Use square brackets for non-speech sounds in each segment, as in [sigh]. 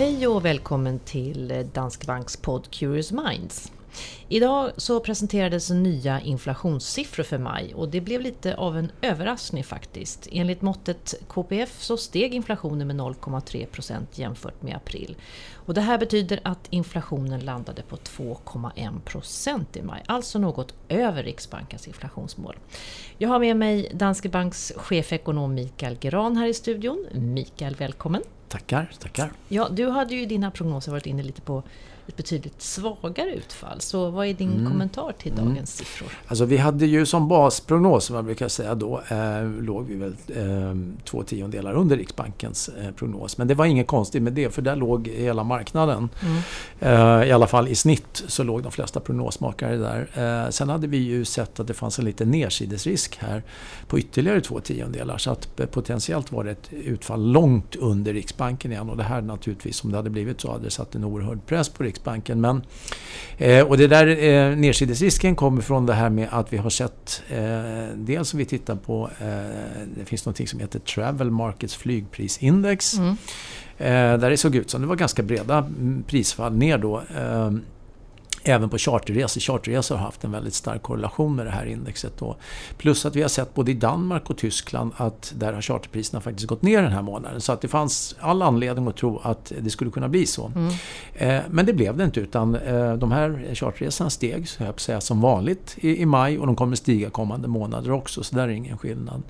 Hej och välkommen till Danske Banks podd Curious Minds. Idag så presenterades nya inflationssiffror för maj och det blev lite av en överraskning faktiskt. Enligt måttet KPF så steg inflationen med 0,3% jämfört med april. Och det här betyder att inflationen landade på 2,1% i maj, alltså något över Riksbankens inflationsmål. Jag har med mig Danske Banks chefekonom Mikael Geran här i studion. Mikael, välkommen! Tackar, tackar. Ja, du hade ju i dina prognoser varit inne lite på ett betydligt svagare utfall. Så vad är din mm. kommentar till dagens mm. siffror? Alltså vi hade ju som basprognos, som man brukar säga då, eh, låg vi väl eh, två tiondelar under Riksbankens eh, prognos. Men det var inget konstigt med det, för där låg hela marknaden. Mm. Eh, I alla fall i snitt så låg de flesta prognosmakare där. Eh, sen hade vi ju sett att det fanns en liten nedsidesrisk här på ytterligare två tiondelar. Så att eh, potentiellt var det ett utfall långt under Riksbanken igen. Och det här naturligtvis, om det hade blivit så, hade det satt en oerhörd press på Riksbanken Riksbanken. Men, eh, och det där eh, nedsidesrisken kommer från det här med att vi har sett, eh, dels om vi tittar på, eh, det finns något som heter Travel Markets flygprisindex. Mm. Där det såg ut som det var ganska breda mm, prisfall ner då. Även på charterresor. Charterresor har haft en väldigt stark korrelation med det här indexet. Då. Plus att vi har sett både i Danmark och Tyskland att där har charterpriserna faktiskt gått ner den här månaden. Så att det fanns all anledning att tro att det skulle kunna bli så. Mm. Eh, men det blev det inte utan eh, de här charterresorna steg så jag säga, som vanligt i, i, maj och de kommer stiga kommande månader också. Så där är ingen skillnad.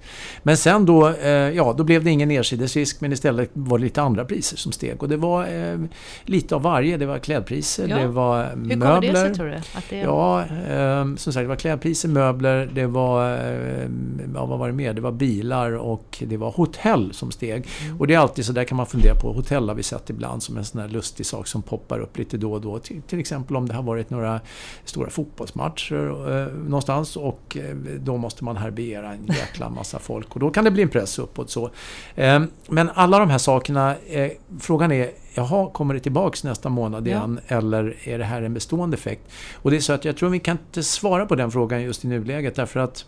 Men sen då, eh, ja, då blev det ingen nedsidesrisk men istället var det lite andra priser som steg. Och det var eh, lite av varje. Det var klädpriser, ja. det var möbler det sig tror du? Att det... Ja, eh, som sagt det var klädpriser, möbler, det var, eh, ja, vad var det mer? Det var bilar och det var hotell som steg. Mm. Och det är alltid så där kan man fundera på. Hotell har vi sett ibland som en sån här lustig sak som poppar upp lite då och då. Till, till exempel om det har varit några stora fotbollsmatcher eh, någonstans och eh, då måste man härbärgera en jäkla massa folk och då kan det bli en press uppåt så. Eh, men alla de här sakerna, eh, frågan är jaha, kommer det tillbaks nästa månad igen ja. eller är det här en bestående effekt? Och det är så att jag tror vi kan inte svara på den frågan just i nuläget därför att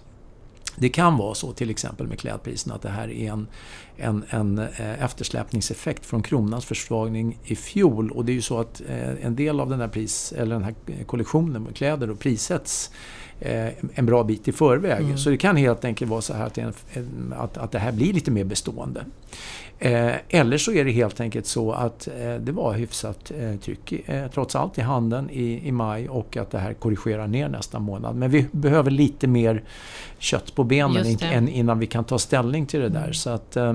det kan vara så till exempel med klädpriserna att det här är en, en, en eh, eftersläpningseffekt från kronans försvagning i fjol. Och det är ju så att eh, en del av den här, pris, eller den här kollektionen med kläder då prissätts en bra bit i förväg. Mm. Så det kan helt enkelt vara så här att, att, att det här blir lite mer bestående. Eh, eller så är det helt enkelt så att eh, det var hyfsat eh, tryck trots allt i handeln i, i maj och att det här korrigerar ner nästa månad. Men vi behöver lite mer kött på benen innan vi kan ta ställning till det där. Mm. Så att Eh,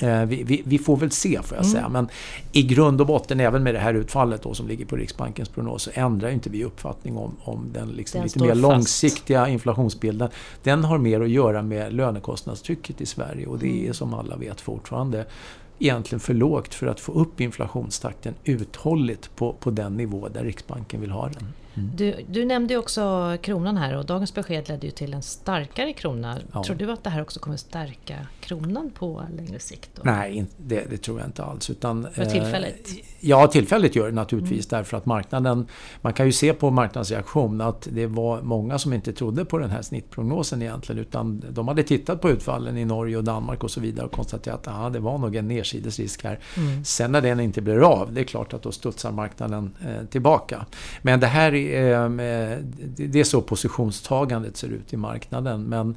vi, vi, vi, får väl se får jag mm. säga. Men i grund och botten, även med det här utfallet då, som ligger på Riksbankens prognos, så ändrar inte vi uppfattning om, om den, liksom den lite mer fast. långsiktiga inflationsbilden. Den har mer att göra med lönekostnadstrycket i Sverige och det är mm. som alla vet fortfarande egentligen för lågt för att få upp inflationstakten uthålligt på, på den nivå där Riksbanken vill ha den. Mm. Du, du, nämnde också kronan här och dagens besked ledde ju till en starkare krona. Ja. Tror du att det här också kommer stärka kronan på längre sikt? Då? Nej, det, det, tror jag inte alls. Utan, För tillfället? Eh, ja, tillfälligt gör det naturligtvis. Mm. Därför att marknaden... Man kan ju se på marknadsreaktion att det var många som inte trodde på den här snittprognosen egentligen. Utan de hade tittat på utfallen i Norge och Danmark och så vidare och konstaterat att aha, det var nog en nedsidesrisk här. Mm. Sen när den inte blir av, det är klart att då studsar marknaden eh, tillbaka. Men det här eh, det är så positionstagandet ser ut i marknaden. Men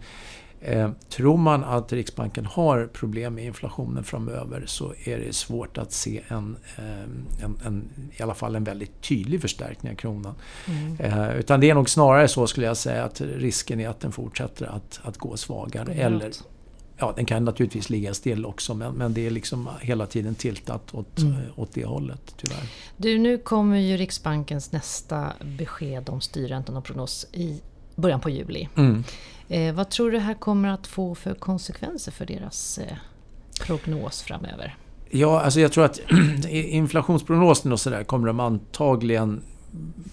eh, tror man att Riksbanken har problem med inflationen framöver så är det svårt att se en, ehm, en, en i alla fall en väldigt tydlig förstärkning av kronan. Mm. Eh, utan det är nog snarare så skulle jag säga att risken är att den fortsätter att, att gå svagare. Eller Ja, den kan naturligtvis ligga still också men, men det är liksom hela tiden tiltat åt, mm. åt det hållet tyvärr. Du, nu kommer ju Riksbankens nästa besked om styrräntan och prognos i början på juli. Mm. Eh, vad tror du det här kommer att få för konsekvenser för deras eh, prognos framöver? Ja, alltså jag tror att [clears throat] inflationsprognosen och sådär kommer de antagligen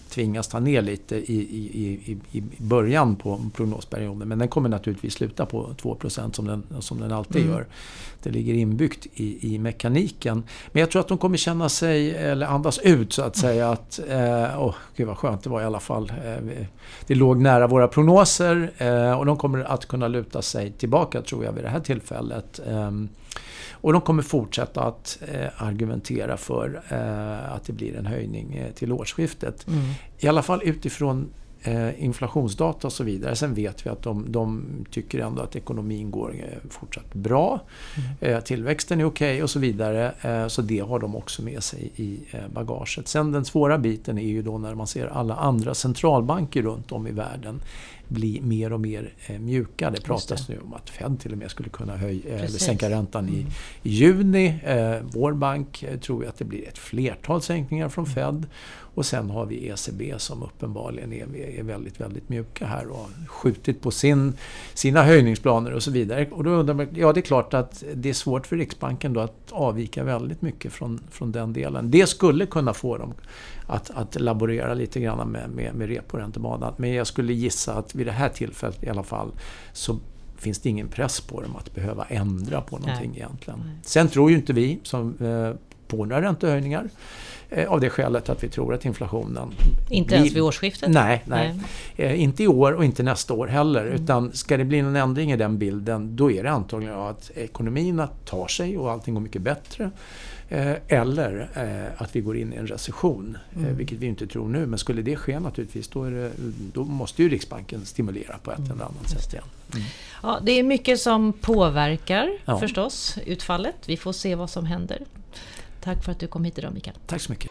tvingas ta ner lite i, i, i, i början på prognosperioden. Men den kommer naturligtvis sluta på 2 som den, som den alltid mm. gör. Det ligger inbyggt i, i mekaniken. Men jag tror att de kommer känna sig, eller andas ut så att säga att, eh, oh, gud vad skönt det var i alla fall. Eh, det låg nära våra prognoser eh, och de kommer att kunna luta sig tillbaka tror jag vid det här tillfället. Eh, och de kommer fortsätta att eh, argumentera för eh, att det blir en höjning eh, till årsskiftet. Mm. I alla fall utifrån inflationsdata och så vidare. Sen vet vi att de, de tycker ändå att ekonomin går fortsatt bra. Mm. Tillväxten är okej okay och så vidare. Så det har de också med sig i bagaget. Sen den svåra biten är ju då när man ser alla andra centralbanker runt om i världen bli mer och mer eh, mjuka. Det pratas det. nu om att Fed till och med skulle kunna höja, eller sänka räntan i, mm. i juni. Eh, vår bank eh, tror att det blir ett flertal sänkningar från mm. Fed. Och sen har vi ECB som uppenbarligen är, är väldigt, väldigt mjuka här och har skjutit på sin, sina höjningsplaner och så vidare. Och då undrar man, ja det är klart att det är svårt för Riksbanken då att avvika väldigt mycket från, från den delen. Det skulle kunna få dem att, att laborera lite grann med, med, med reporäntebanan. Men jag skulle gissa att vid det här tillfället i alla fall så finns det ingen press på dem att behöva ändra på någonting Nej. egentligen. Nej. Sen tror ju inte vi som eh, på några räntehöjningar. Eh, av det skälet att vi tror att inflationen... Inte blir... ens vid årsskiftet? Nej, nej. nej. Eh, inte i år och inte nästa år heller. Mm. Utan ska det bli någon ändring i den bilden då är det antagligen att ekonomierna tar sig och allting går mycket bättre. Eh, eller att vi går in i en recession, mm. vilket vi inte tror nu. Men skulle det ske naturligtvis, då, det, då måste ju Riksbanken stimulera på ett mm. eller annat sätt igen. Mm. Ja, det är mycket som påverkar ja. förstås utfallet. Vi får se vad som händer. Tack för att du kom hit idag Mikael. Tack så mycket.